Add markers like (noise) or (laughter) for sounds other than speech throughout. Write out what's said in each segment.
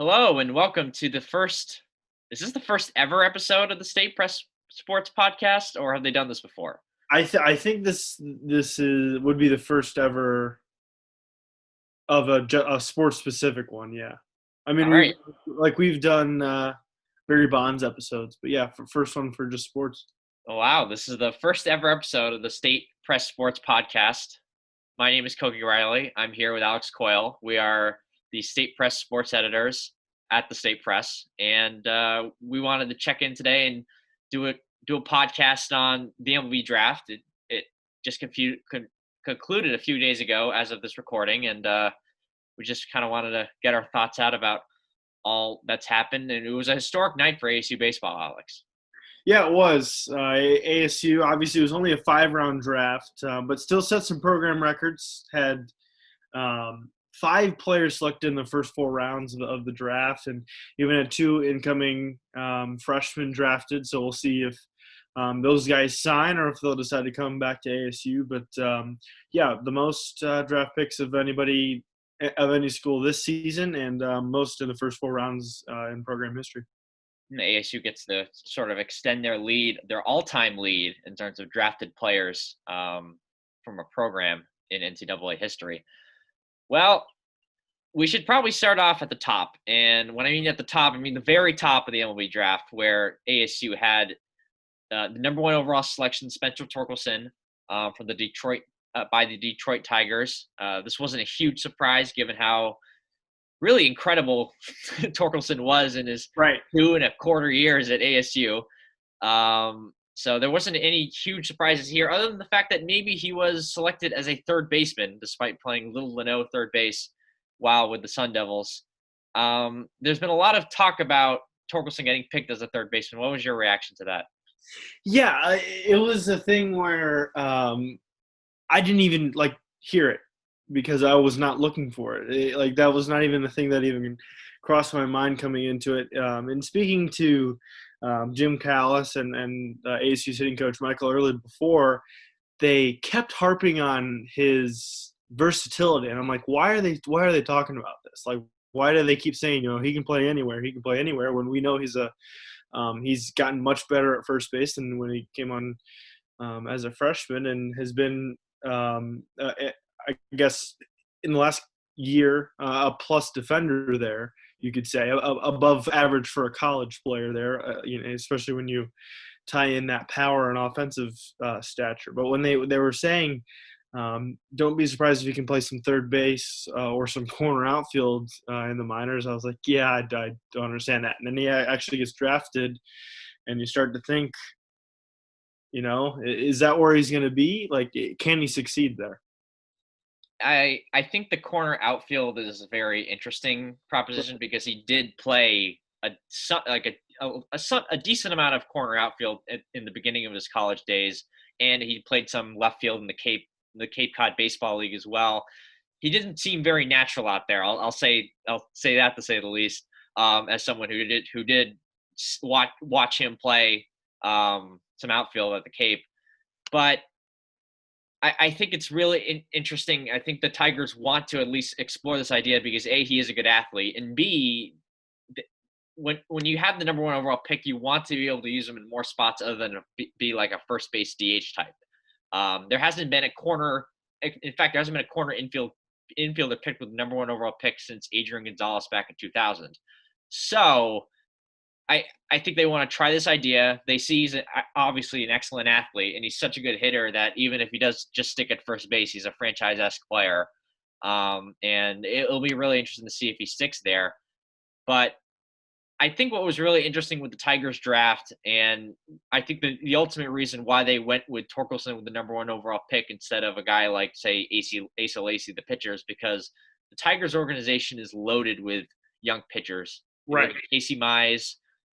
Hello and welcome to the first. Is this the first ever episode of the State Press Sports Podcast, or have they done this before? I th- I think this this is would be the first ever of a, a sports specific one. Yeah, I mean, right. we, like we've done uh, Barry Bonds episodes, but yeah, for first one for just sports. Oh, wow, this is the first ever episode of the State Press Sports Podcast. My name is Koki Riley. I'm here with Alex Coyle. We are the State Press sports editors at the State Press, and uh, we wanted to check in today and do a do a podcast on the MLB draft. It, it just confu- con- concluded a few days ago, as of this recording, and uh, we just kind of wanted to get our thoughts out about all that's happened. And it was a historic night for ASU baseball, Alex. Yeah, it was. Uh, ASU obviously it was only a five round draft, um, but still set some program records. Had um, five players selected in the first four rounds of the, of the draft, and even had two incoming um, freshmen drafted. So we'll see if um, those guys sign or if they'll decide to come back to ASU. But um, yeah, the most uh, draft picks of anybody of any school this season, and um, most in the first four rounds uh, in program history. And ASU gets to sort of extend their lead, their all-time lead in terms of drafted players um, from a program in NCAA history. Well, we should probably start off at the top, and when I mean at the top, I mean the very top of the MLB draft, where ASU had uh, the number one overall selection, Spencer Torkelson, uh, from the Detroit uh, by the Detroit Tigers. Uh, this wasn't a huge surprise given how really incredible (laughs) Torkelson was in his Right. two and a quarter years at ASU. Um, so there wasn't any huge surprises here, other than the fact that maybe he was selected as a third baseman, despite playing Little Leno third base while with the Sun Devils. Um, there's been a lot of talk about Torkelson getting picked as a third baseman. What was your reaction to that? Yeah, it was a thing where um, I didn't even like hear it because I was not looking for it. It- Like that was not even the thing that even crossed my mind coming into it. Um, and speaking to um, Jim Callis and and uh, ASU hitting coach Michael Earley before, they kept harping on his versatility, and I'm like, why are they why are they talking about this? Like, why do they keep saying you know he can play anywhere, he can play anywhere when we know he's a um, he's gotten much better at first base than when he came on um, as a freshman and has been, um, uh, I guess, in the last year, uh, a plus defender there, you could say, a- a- above average for a college player there, uh, you know, especially when you tie in that power and offensive uh, stature. But when they, they were saying, um, don't be surprised if you can play some third base uh, or some (laughs) corner outfield uh, in the minors. I was like, yeah, I, I don't understand that. And then he actually gets drafted, and you start to think, you know, is that where he's going to be? Like, can he succeed there? I I think the corner outfield is a very interesting proposition because he did play a like a a, a, a decent amount of corner outfield at, in the beginning of his college days, and he played some left field in the Cape the Cape Cod Baseball League as well. He didn't seem very natural out there. I'll, I'll say I'll say that to say the least. Um, as someone who did who did watch watch him play um, some outfield at the Cape, but I, I think it's really in, interesting. I think the Tigers want to at least explore this idea because a he is a good athlete, and b when when you have the number one overall pick, you want to be able to use him in more spots other than be like a first base DH type. Um, there hasn't been a corner. In fact, there hasn't been a corner infield infielder picked with number one overall pick since Adrian Gonzalez back in 2000. So I I think they want to try this idea. They see he's obviously an excellent athlete, and he's such a good hitter that even if he does just stick at first base, he's a franchise-esque player. Um, and it'll be really interesting to see if he sticks there. But I think what was really interesting with the Tigers draft, and I think the, the ultimate reason why they went with Torkelson with the number one overall pick instead of a guy like, say, AC, Asa Lacy, the pitcher, is because the Tigers organization is loaded with young pitchers. Right. Casey Mize,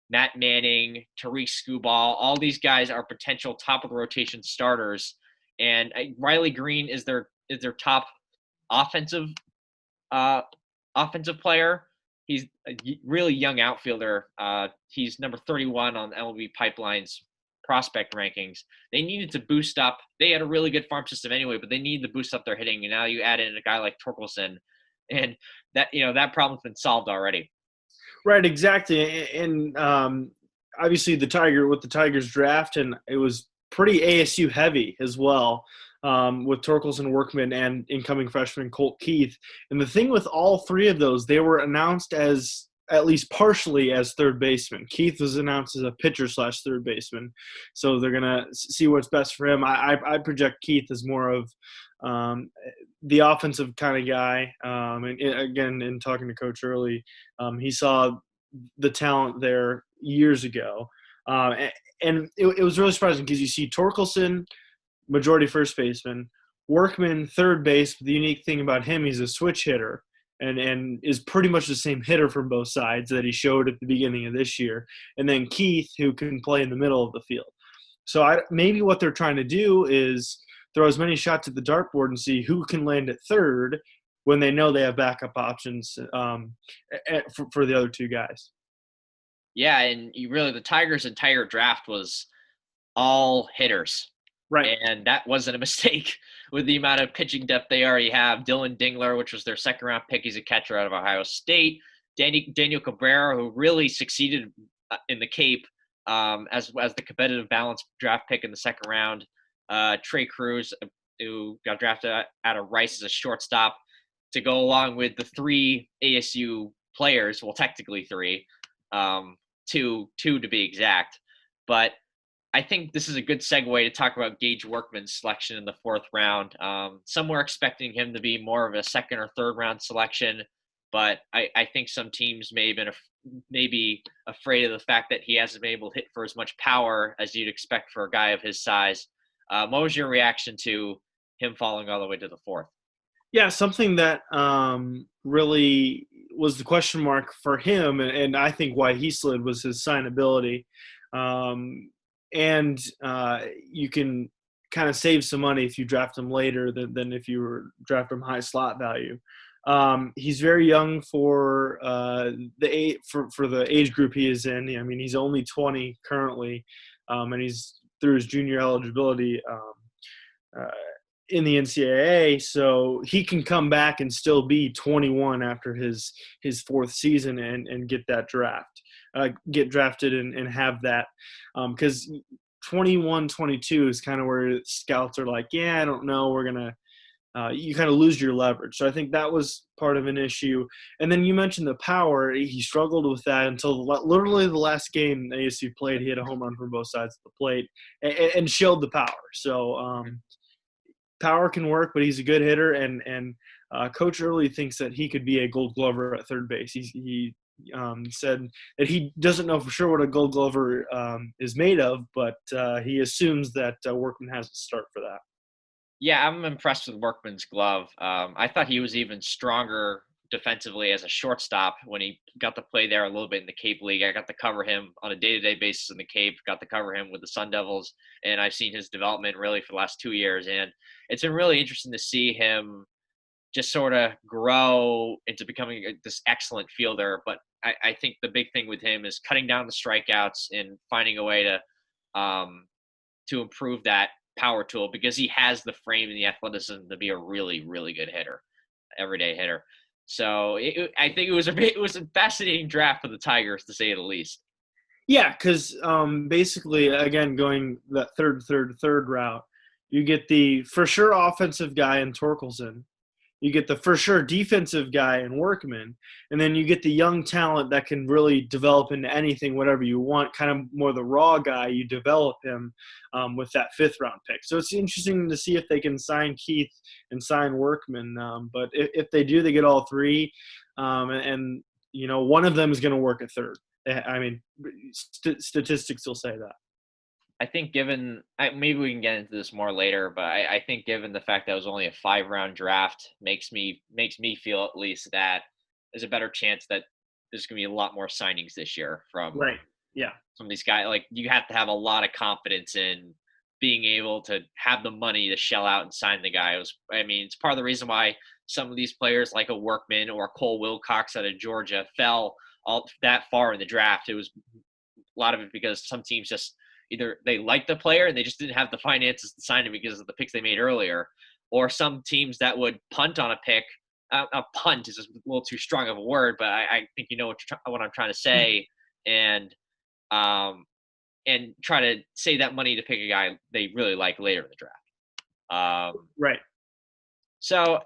Matt Manning, Tarik Skubal, all these guys are potential top of the rotation starters. And uh, Riley Greene is their is their top offensive uh, offensive player. He's a really young outfielder. Uh, he's number 31 on MLB Pipeline's prospect rankings. They needed to boost up. They had a really good farm system anyway, but they needed to boost up their hitting. And now you add in a guy like Torkelson, and that you know that problem's been solved already. Right, exactly, and um, obviously the Tiger with the Tigers draft, and it was pretty ASU heavy as well. Um, with Torkelson Workman and incoming freshman Colt Keith. And the thing with all three of those, they were announced as at least partially as third baseman. Keith was announced as a pitcher slash third baseman, so they're gonna see what's best for him. I, I, I project Keith as more of um, the offensive kind of guy. Um, and, again, in talking to Coach Earley, um, he saw the talent there years ago. Uh, and, and it, it, was really surprising because you see Torkelson, majority first baseman, Workman third base. The unique thing about him, he's a switch hitter and and is pretty much the same hitter from both sides that he showed at the beginning of this year. And then Keith, who can play in the middle of the field. So I, maybe what they're trying to do is throw as many shots at the dartboard and see who can land at third when they know they have backup options um, for, for the other two guys. Yeah, and you really the Tigers' entire draft was all hitters. Right. And that wasn't a (laughs) mistake with the amount of pitching depth they already have. Dillon Dingler, which was their second round pick, he's a catcher out of Ohio State. Danny, Daniel Cabrera, who really succeeded uh, in the Cape um, as as the competitive balance draft pick in the second round. Uh, Trei Cruz, uh, who got drafted out of Rice as a shortstop, to go along with the three ASU players. Well, technically three, um, two two to be exact. But I think this is a good segue to talk about Gage Workman's selection in the fourth round. Um, some were expecting him to be more of a second or third round selection, but I, I think some teams may have been af- maybe afraid of the fact that he hasn't been able to hit for as much power as you'd expect for a guy of his size. Um, what was your reaction to him falling all the way to the fourth? Yeah, something that um, really was the question mark for him, and, and, I think why he slid was his signability. Um, and uh, you can kind of save some money if you draft him later than, than if you were draft him high slot value. Um, he's very young for uh, the for for the age group he is in. I mean, he's only 20 currently, um, and he's through his junior eligibility um, uh, in the NCAA. So he can come back and still be 21 after his his fourth season and and get that draft uh, get drafted and, and have that. Because um, 21 22 is kind of where scouts are like yeah i don't know we're gonna uh, you kind of lose your leverage. So i think that was part of an issue. And then you mentioned the power he struggled with that until literally the last game asu played he had a home run from both sides of the plate and, and showed the power. So um, power can work but he's a good hitter and and uh, coach earley thinks that he could be a gold glover at third base. He's, he um, said that he doesn't know for sure what a Gold Glover um, is made of, but uh, he assumes that uh, Workman has to start for that. Yeah, I'm impressed with Workman's glove. Um, I thought he was even stronger defensively as a shortstop when he got to play there a little bit in the Cape League. I got to cover him on a day-to-day basis in the Cape. Got to cover him with the Sun Devils, and I've seen his development really for the last two years. And it's been really interesting to see him just sort of grow into becoming this excellent fielder. But I, I, think the big thing with him is cutting down the strikeouts and finding a way to um, to improve that power tool because he has the frame and the athleticism to be a really really good hitter, everyday hitter. So it, I think it was a (laughs) it was a fascinating draft for the Tigers to say the least. Yeah, because um, basically, again, going that third, third, third route, you get the for sure offensive guy in Torkelson, you get the for sure defensive guy and Workman, and then you get the young talent that can really develop into anything, whatever you want. Kind of more the raw guy. You develop him um, with that fifth round pick. So it's interesting to see if they can sign Keith and sign Workman. Um, but if, if, they do, they get all three, um, and, and, you know one of them is going to work a third. I mean, st- statistics will say that. I think given maybe we can get into this more later, but I, I, think given the fact that it was only a five round draft makes me makes me feel at least that there's a better chance that there's gonna be a lot more signings this year from right. Yeah. Of these guys like you have to have a lot of confidence in being able to have the money to shell out and sign the guy. It was, I mean, it's part of the reason why some of these players like a Workman or Cole Wilcox out of Georgia fell all that far in the draft. It was a lot of it because some teams just either they liked the player and they just didn't have the finances to sign him because of the picks they made earlier, or some teams that would punt on a pick a, a punt is a little too strong of a word, but I, I think you know what, what I'm trying to say, and um, and try to save that money to pick a guy they really like later in the draft. Um, right. So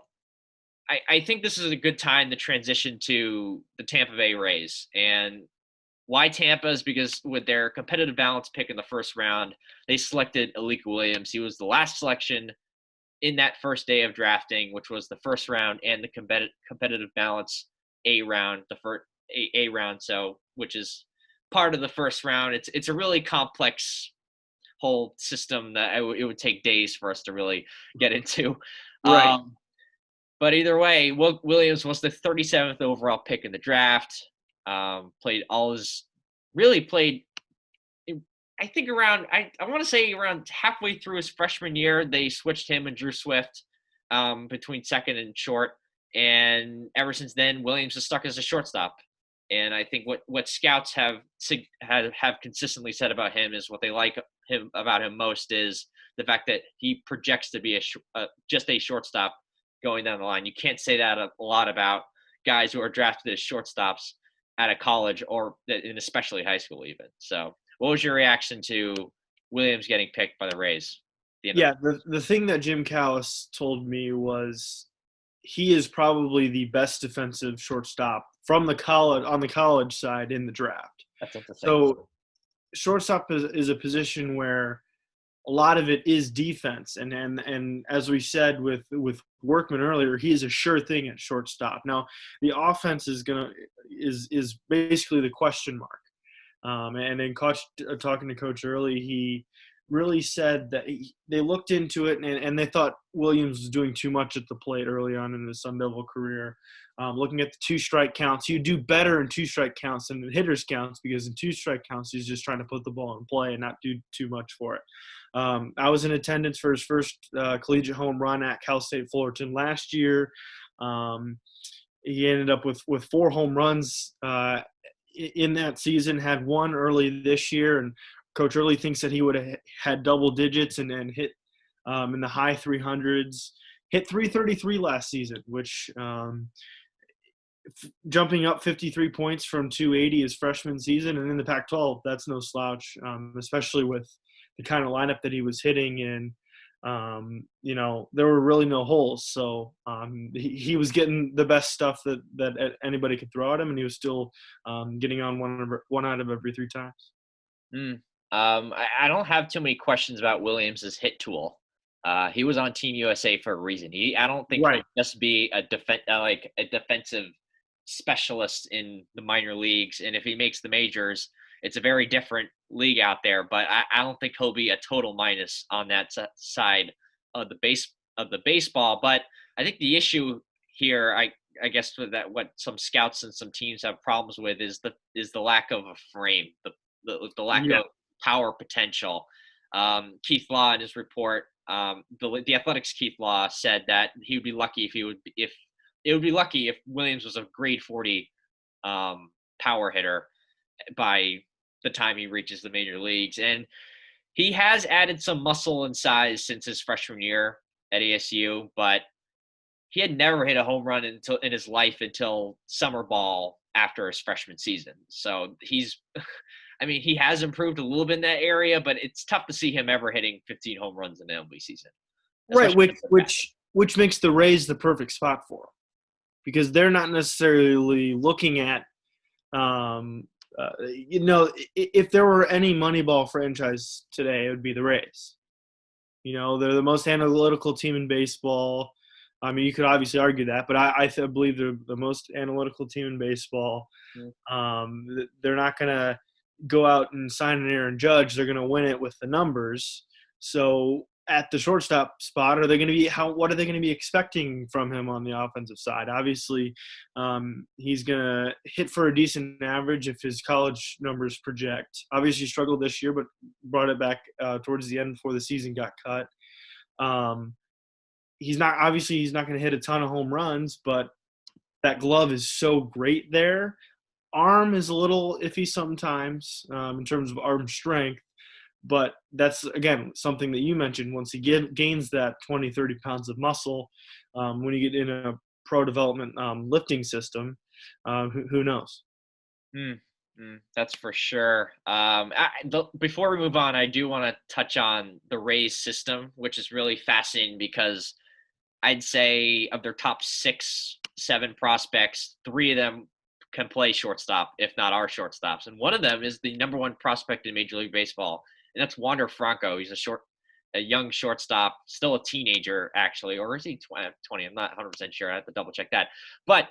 I, I think this is a good time to transition to the Tampa Bay Rays. And why Tampa is because with their competitive balance pick in the first round, they selected Alika Williams. He was the last selection in that first day of drafting, which was the first round and the competitive competitive balance A round, the first A, a round. So which is part of the first round. It's it's a really complex whole system that it, w- it would take days for us to really get into. Right. Um, but either way, Williams was the 37th overall pick in the draft. Um, played all his, really played. I think around I, I want to say around halfway through his freshman year, they switched him and Drew Swift um, between second and short, and ever since then, Williams is stuck as a shortstop. And I think what what scouts have have have consistently said about him is what they like him about him most is the fact that he projects to be a just a shortstop going down the line. You can't say that a lot about guys who are drafted as shortstops at a college or in especially high school even. So, what was your reaction to Williams getting picked by the Rays? The yeah, the the thing that Jim Callis told me was he is probably the best defensive shortstop from the college on the college side in the draft. So, shortstop is, is a position where a lot of it is defense. And and and as we said with with workman earlier he is a sure thing at shortstop. Now the offense is gonna is is basically the question mark. Um, and then coach uh, talking to coach earley he really said that he, they looked into it and, and they thought williams was doing too much at the plate early on in his sun devil career um, looking at the two strike counts, you do better in two strike counts than in hitters counts because in two strike counts he's just trying to put the ball in play and not do too much for it. Um, I was in attendance for his first uh, collegiate home run at Cal State Fullerton last year. Um, he ended up with with four home runs uh, in that season. Had one early this year, and Coach Earley thinks that he would have had double digits and, and hit um, in the high 300s. Hit 333 last season, which um, jumping up 53 points from 280 his freshman season, and in the Pac-12, that's no slouch, um, especially with the kind of lineup that he was hitting. And um, you know, there were really no holes, so um, he, he, was getting the best stuff that that anybody could throw at him, and he was still um, getting on one one out of every three times. Mm. Um, I, I don't have too many questions about Williams's hit tool. Uh, he was on Team USA for a reason. He, I don't think right. he'll just be a defense uh, like a defensive specialist in the minor leagues, and if he makes the majors, it's a very different league out there. But I, I don't think he'll be a total minus on that side of the base of the baseball. But I think the issue here, I I guess that what some scouts and some teams have problems with is the is the lack of a frame, the the, the lack yeah. of power potential. Um, Keith Law in his report, um, the the Athletic's Keith Law said that he would be lucky if he would if it would be lucky if Williams was a grade 40 um, power hitter by the time he reaches the major leagues. And he has added some muscle and size since his freshman year at ASU, but he had never hit a home run until in his life until summer ball after his freshman season. So he's (laughs) I mean, he has improved a little bit in that area, but it's tough to see him ever hitting 15 home runs in the MLB season. Right, which which which makes the Rays the perfect spot for him because they're not necessarily looking at um, uh, you know if there were any moneyball franchise today it would be the rays. You know they're the most analytical team in baseball. I mean you could obviously argue that but i, I th- believe they're the most analytical team in baseball. Um, they're not going to go out and sign an aaron judge they're going to win it with the numbers. So at the shortstop spot are they going to be how what are they going to be expecting from him on the offensive side? Obviously um, he's going to hit for a decent average if his college numbers project. Obviously struggled this year but brought it back uh, towards the end before the season got cut. Um, he's not obviously he's not going to hit a ton of home runs but that glove is so great there arm is a little iffy sometimes um, in terms of arm strength but that's again something that you mentioned once he get, gains that 20 30 pounds of muscle um, when you get in a pro development um, lifting system, uh, who, who knows? Mm, mm, that's for sure. Um, I, the, before we move on, I do want to touch on the Rays system, which is really fascinating because I'd say of their top six, seven prospects, three of them can play shortstop, if not our shortstops. And one of them is the number one prospect in Major League Baseball, and that's Wander Franco. He's a short, a young shortstop, still a teenager actually, or is he 20? I'm not 100 percent sure. I have to double check that. But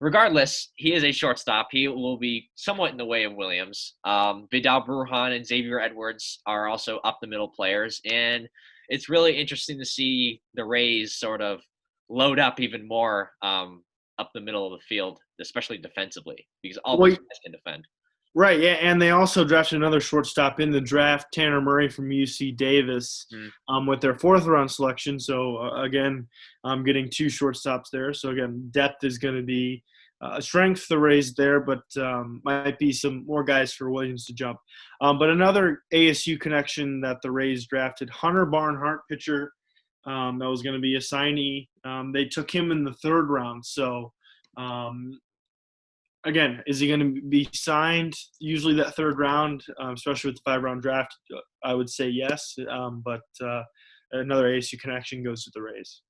regardless, he is a shortstop. He will be somewhat in the way of Williams. Um, Vidal Brujan and Xavier Edwards are also up the middle players, and it's really interesting to see the Rays sort of load up even more um, up the middle of the field, especially defensively, because all well, these guys can defend. Right, yeah, and they also drafted another shortstop in the draft, Tanner Murray from UC Davis, mm. um, with their fourth round selection. So uh, again, I'm um, getting two shortstops there. So again, depth is going to be uh, a strength the Rays there, but um, might be some more guys for Williams to jump. Um, but another ASU connection that the Rays drafted, Hunter Barnhart, pitcher um, that was going to be a signee. Um, they took him in the third round. So, um, again, is he going to be signed? Usually that third round, um, especially with the five round draft, I would say yes. Um, but uh, another ASU connection goes to the Rays.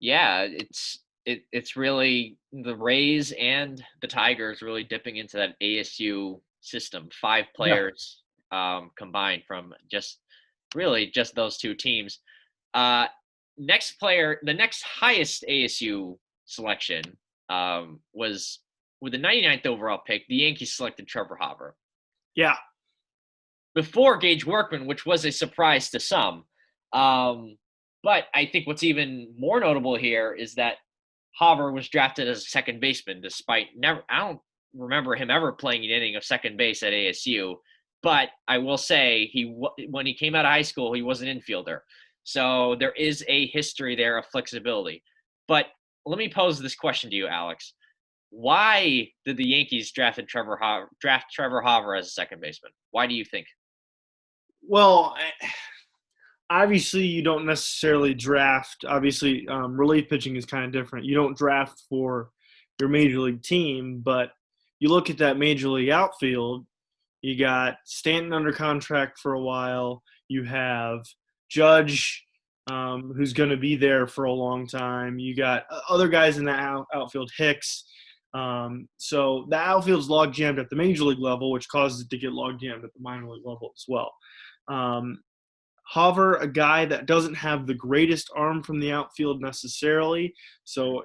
Yeah, it's it, it's really the Rays and the Tigers really dipping into that ASU system. Five players yeah. um, combined from just really just those two teams. Uh, next player, the next highest ASU selection um, was with the 99th overall pick. The Yankees selected Trevor Hauver. Yeah. Before Gage Workman, which was a surprise to some. Um, but I think what's even more notable here is that Hauver was drafted as a second baseman, despite never. I don't remember him ever playing an inning of second base at ASU. But I will say he when he came out of high school, he was an infielder. So there is a history there of flexibility. But let me pose this question to you, Alex. Why did the Yankees draft Trevor Ho- draft Trevor Hauver as a second baseman? Why do you think? Well, obviously you don't necessarily draft. Obviously, um, relief pitching is kind of different. You don't draft for your major league team, but you look at that major league outfield. You got Stanton under contract for a while. You have Judge, um, who's going to be there for a long time. You got other guys in the out- outfield, Hicks. Um, so the outfield's log jammed at the major league level, which causes it to get log jammed at the minor league level as well. Um, Hauver, a guy that doesn't have the greatest arm from the outfield necessarily. So,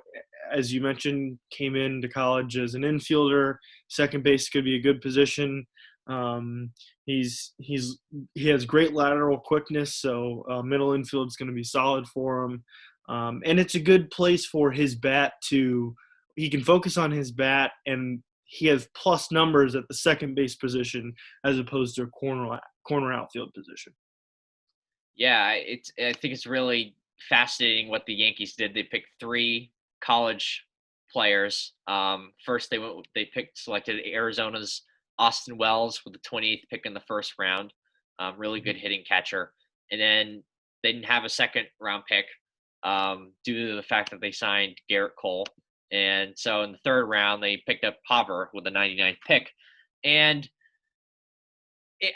as you mentioned, came into college as an infielder. Second base could be a good position. Um, he's he's he has great lateral quickness, so uh, middle infield is going to be solid for him. Um, and it's a good place for his bat to he can focus on his bat and he has plus numbers at the second base position as opposed to a corner corner outfield position. Yeah, it's I think it's really fascinating what the Yankees did. They picked three college players. Um, first, they went they picked selected Arizona's Austin Wells with the 28th pick in the first round. Um, really good mm-hmm. hitting catcher. And then they didn't have a second round pick um, due to the fact that they signed Gerrit Cole. And so in the third round, they picked up Hauver with the 99th pick. And it,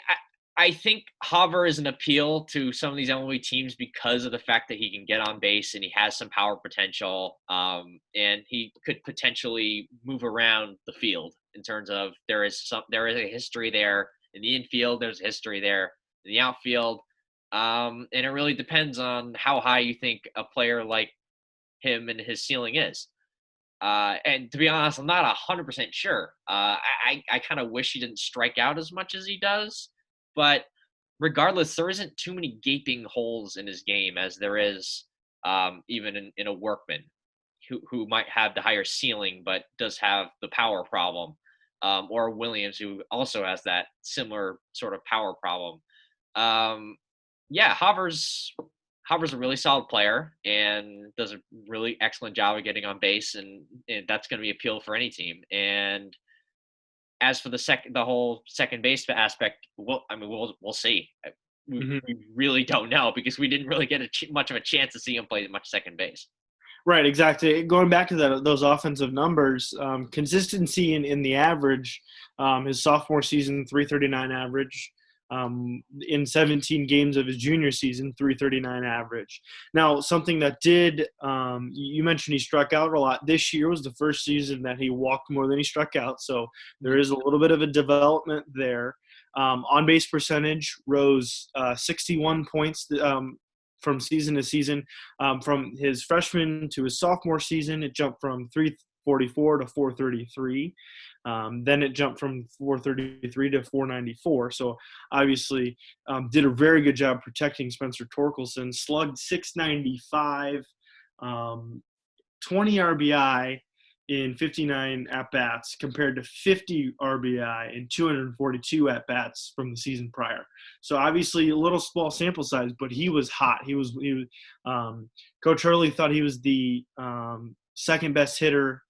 I think Hauver is an appeal to some of these MLB teams because of the fact that he can get on base and he has some power potential, um, and he could potentially move around the field in terms of there is some there is a history there in the infield, there's history there in the outfield, um, and it really depends on how high you think a player like him and his ceiling is. Uh, and to be honest, I'm not hundred percent sure. Uh, I I kind of wish he didn't strike out as much as he does. But regardless, there isn't too many gaping holes in his game as there is um, even in, in a workman who, who might have the higher ceiling but does have the power problem. Um, or Williams, who also has that similar sort of power problem. Um, yeah, Hauver's Hauver's a really solid player and does a really excellent job of getting on base, and, and that's going to be appeal for any team. And as for the second, the whole second base aspect, well, I mean, we'll we'll see. We, mm-hmm. we really don't know because we didn't really get a ch- much of a chance to see him play much second base. Right, exactly. Going back to that, those offensive numbers, um, consistency in, in the average. Um, his sophomore season, 339 average. Um, in 17 games of his junior season, 339 average. Now, something that did, um, you mentioned he struck out a lot. This year was the first season that he walked more than he struck out, so there is a little bit of a development there. Um, on base percentage rose uh, 61 points um, from season to season. Um, from his freshman to his sophomore season, it jumped from 344 to 433. Um, then it jumped from 433 to 494. So obviously, um, did a very good job protecting Spencer Torkelson. Slugged 695, um, 20 RBI, in 59 at bats compared to 50 RBI and 242 at bats from the season prior. So obviously a little small sample size, but he was hot. He was, he was um, Coach Earley thought he was the um, second best hitter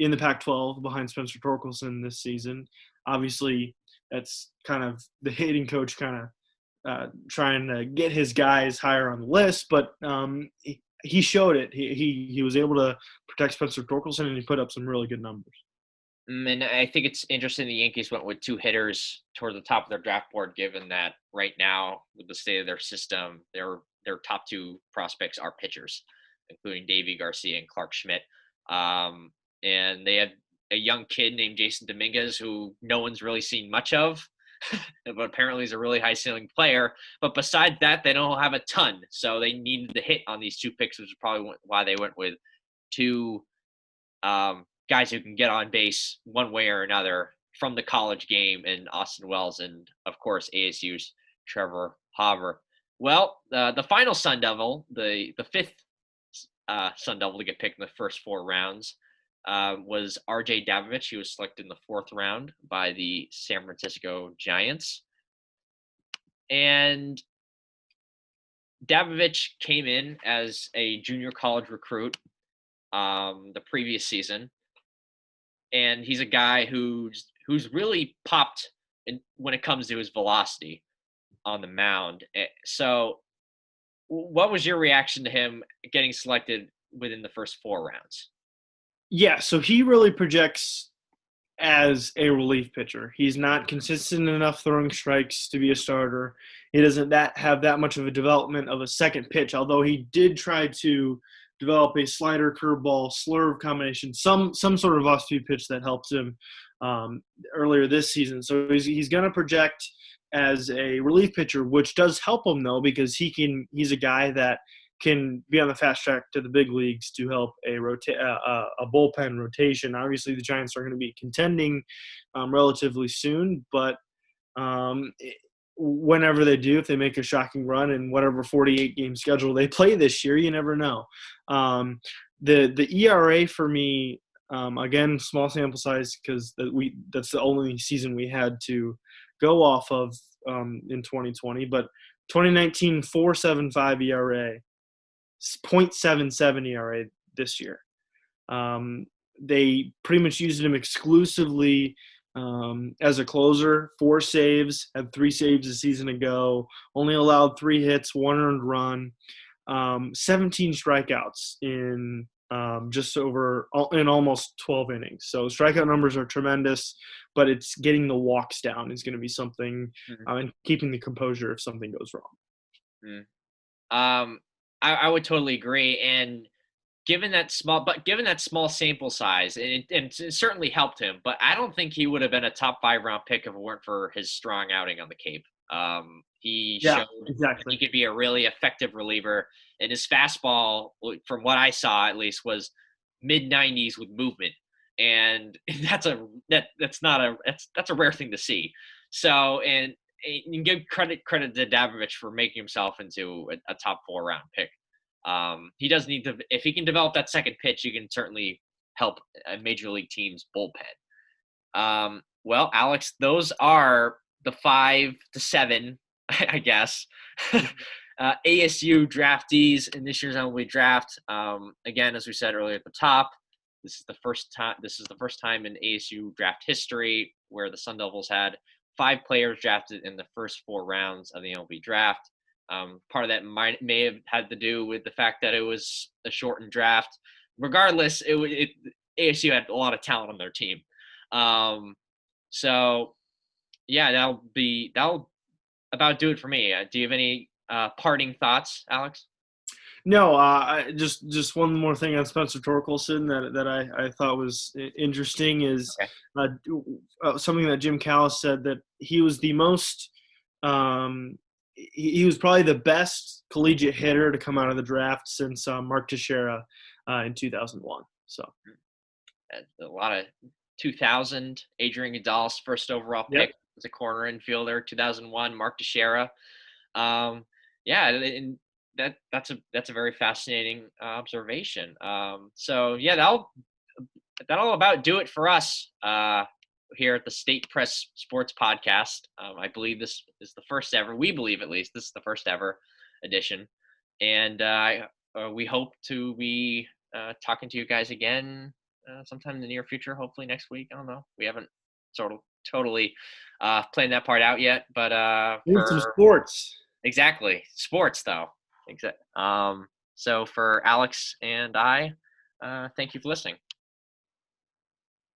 in the Pac-12 behind Spencer Torkelson this season. Obviously, that's kind of the hitting coach kind of uh, trying to get his guys higher on the list, but um, showed it. He, he he was able to protect Spencer Torkelson, and he put up some really good numbers. Mm, and I think it's interesting the Yankees went with two hitters toward the top of their draft board, given that right now, with the state of their system, their their top two prospects are pitchers, including Deivi Garcia and Clarke Schmidt. Um, and they have a young kid named Jasson Dominguez, who no one's really seen much of. (laughs) but apparently he's a really high ceiling player. But besides that, they don't have a ton. So they needed to hit on these two picks, which is probably why they went with two um, guys who can get on base one way or another from the college game in Austin Wells and, of course, ASU's Trevor Hauver. Well, uh, the final Sun Devil, the, the fifth uh, Sun Devil to get picked in the first four rounds, uh, was RJ Dabovich. He was selected in the fourth round by the San Francisco Giants. And Davovich came in as a junior college recruit um, the previous season. And he's a guy who's who's really popped in, when it comes to his velocity on the mound. Eh, so, what was your reaction to him getting selected within the first four rounds? Yeah, so he really projects as a relief pitcher. He's not consistent enough throwing strikes to be a starter. He doesn't that have that much of a development of a second pitch, although he did try to develop a slider, curveball, slurve combination, some some sort of off-speed pitch that helps him um, earlier this season. So he's he's going to project as a relief pitcher, which does help him though because he can. He's a guy that can be on the fast track to the big leagues to help a rota- uh, a bullpen rotation. Obviously, the Giants are going to be contending um, relatively soon, but um, whenever they do, if they make a shocking run in whatever 48 game schedule they play this year, you never know. Um, the the ERA for me, um, again, small sample size because we that's the only season we had to go off of um, in 2020, but 2019 4.75 ERA 0.77 ERA this year. Um, they pretty much used him exclusively um, as a closer. Four saves, had three saves a season ago. Only allowed three hits, one earned run, um, 17 strikeouts in um, just over in almost 12 innings. So strikeout numbers are tremendous, but it's getting the walks down is going to be something, mm-hmm. uh, and keeping the composure if something goes wrong. Mm. Um, I, I would totally agree. And given that small, but given that small sample size, and it, and it, certainly helped him. But I don't think he would have been a top five round pick if it weren't for his strong outing on the Cape. Um, he yeah, showed exactly. he could be a really effective reliever, and his fastball, from what I saw at least, was mid 90s with movement, and (laughs) that's a that that's not a that's that's a rare thing to see. So, and you give credit credit to Dabovich for making himself into a, a top four round pick. Um, he does need to if he can develop that second pitch, he can certainly help a major league team's bullpen. Um, well, Alex, those are the five to seven, (laughs) I guess. (laughs) uh, ASU draftees in this year's MLB draft. Um, again, as we said earlier at the top, this is the first time. This is the first time in ASU draft history where the Sun Devils had five players drafted in the first four rounds of the MLB draft. Um, part of that might may have had to do with the fact that it was a shortened draft. regardless, it, it ASU had a lot of talent on their team. Um, so yeah, that'll be that'll about do it for me. Uh, do you have any uh, parting thoughts, Alex? No, uh, just just one more thing on Spencer Torkelson that that I, I thought was interesting is okay. uh, uh, something that Jim Callis said that he was the most um, he, he, was probably the best collegiate hitter to come out of the draft since uh, Mark Teixeira uh, in 2001. So a lot of 2000 Adrian Gonzalez first overall pick yep. as a corner infielder 2001 Mark Teixeira um, yeah and that that's a that's a very fascinating uh, observation. Um, so yeah, that'll that'll about do it for us uh, here at the State Press Sports Podcast. Um, I believe this is the first ever. We believe at least this is the first ever edition, and uh, uh we hope to be uh, talking to you guys again uh, sometime in the near future. Hopefully next week. I don't know. We haven't sort of totally planned that part out yet, but uh, for, some sports. Exactly, sports though. Exactly. Um, so for Alex and I, uh, thank you for listening.